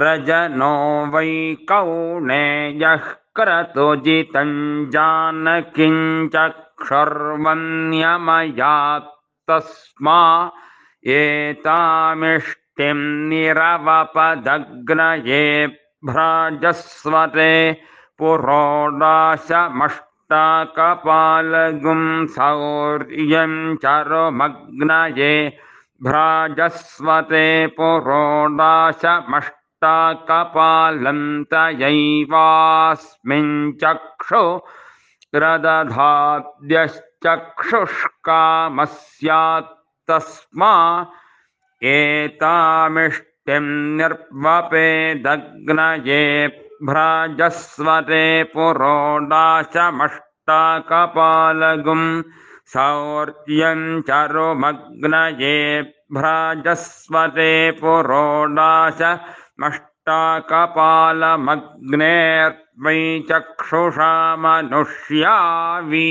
रजनो वै कौणेयः क्रतुजितं जानकिञ्चक्षुर्वन्यमयात्तस्मा। एतामिष्टिं निरवपदग्नये भ्राजस्वते पुरोडाशमष्टाकपालगुं शौर्यं चरुमग्नये भ्राजस्वते पुरोडाशमष्टाकपालन्तयैवास्मिन् चक्षु रदधाद्यश्चक्षुष्कामस्यात्तस्मा एतामिष्टिं निर्वपेदग्नये भ्राजस्वते पुरोडाशमष्टाकपालगुं शौर्यं चरुमग्नये भ्राजस्वते पुरोडाशमष्टाकपालमग्नेर्वै चक्षुषा मनुष्यावी